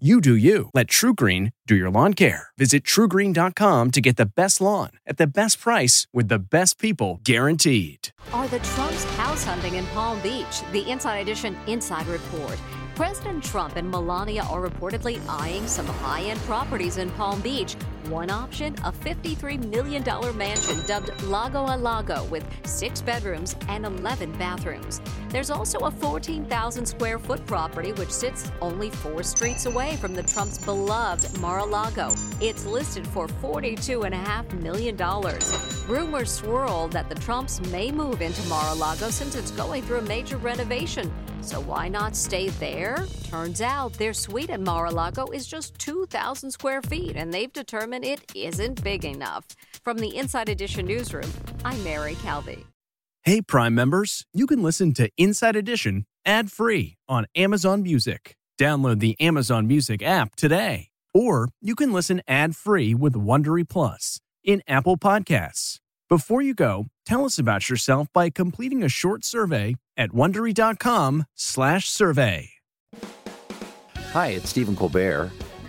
You do you. Let TruGreen do your lawn care. Visit trugreen.com to get the best lawn at the best price with the best people guaranteed. Are the Trumps house hunting in Palm Beach? The Inside Edition Inside Report. President Trump and Melania are reportedly eyeing some high end properties in Palm Beach. One option, a $53 million mansion dubbed Lago a Lago with six bedrooms and 11 bathrooms. There's also a 14,000 square foot property which sits only four streets away from the Trumps' beloved Mar a Lago. It's listed for $42.5 million. Rumors swirl that the Trumps may move into Mar a Lago since it's going through a major renovation. So why not stay there? Turns out their suite at Mar-a-Lago is just 2,000 square feet, and they've determined it isn't big enough. From the Inside Edition newsroom, I'm Mary Calvi. Hey, Prime members, you can listen to Inside Edition ad free on Amazon Music. Download the Amazon Music app today, or you can listen ad free with Wondery Plus in Apple Podcasts. Before you go, tell us about yourself by completing a short survey at wondery.com/survey. Hi, it's Stephen Colbert,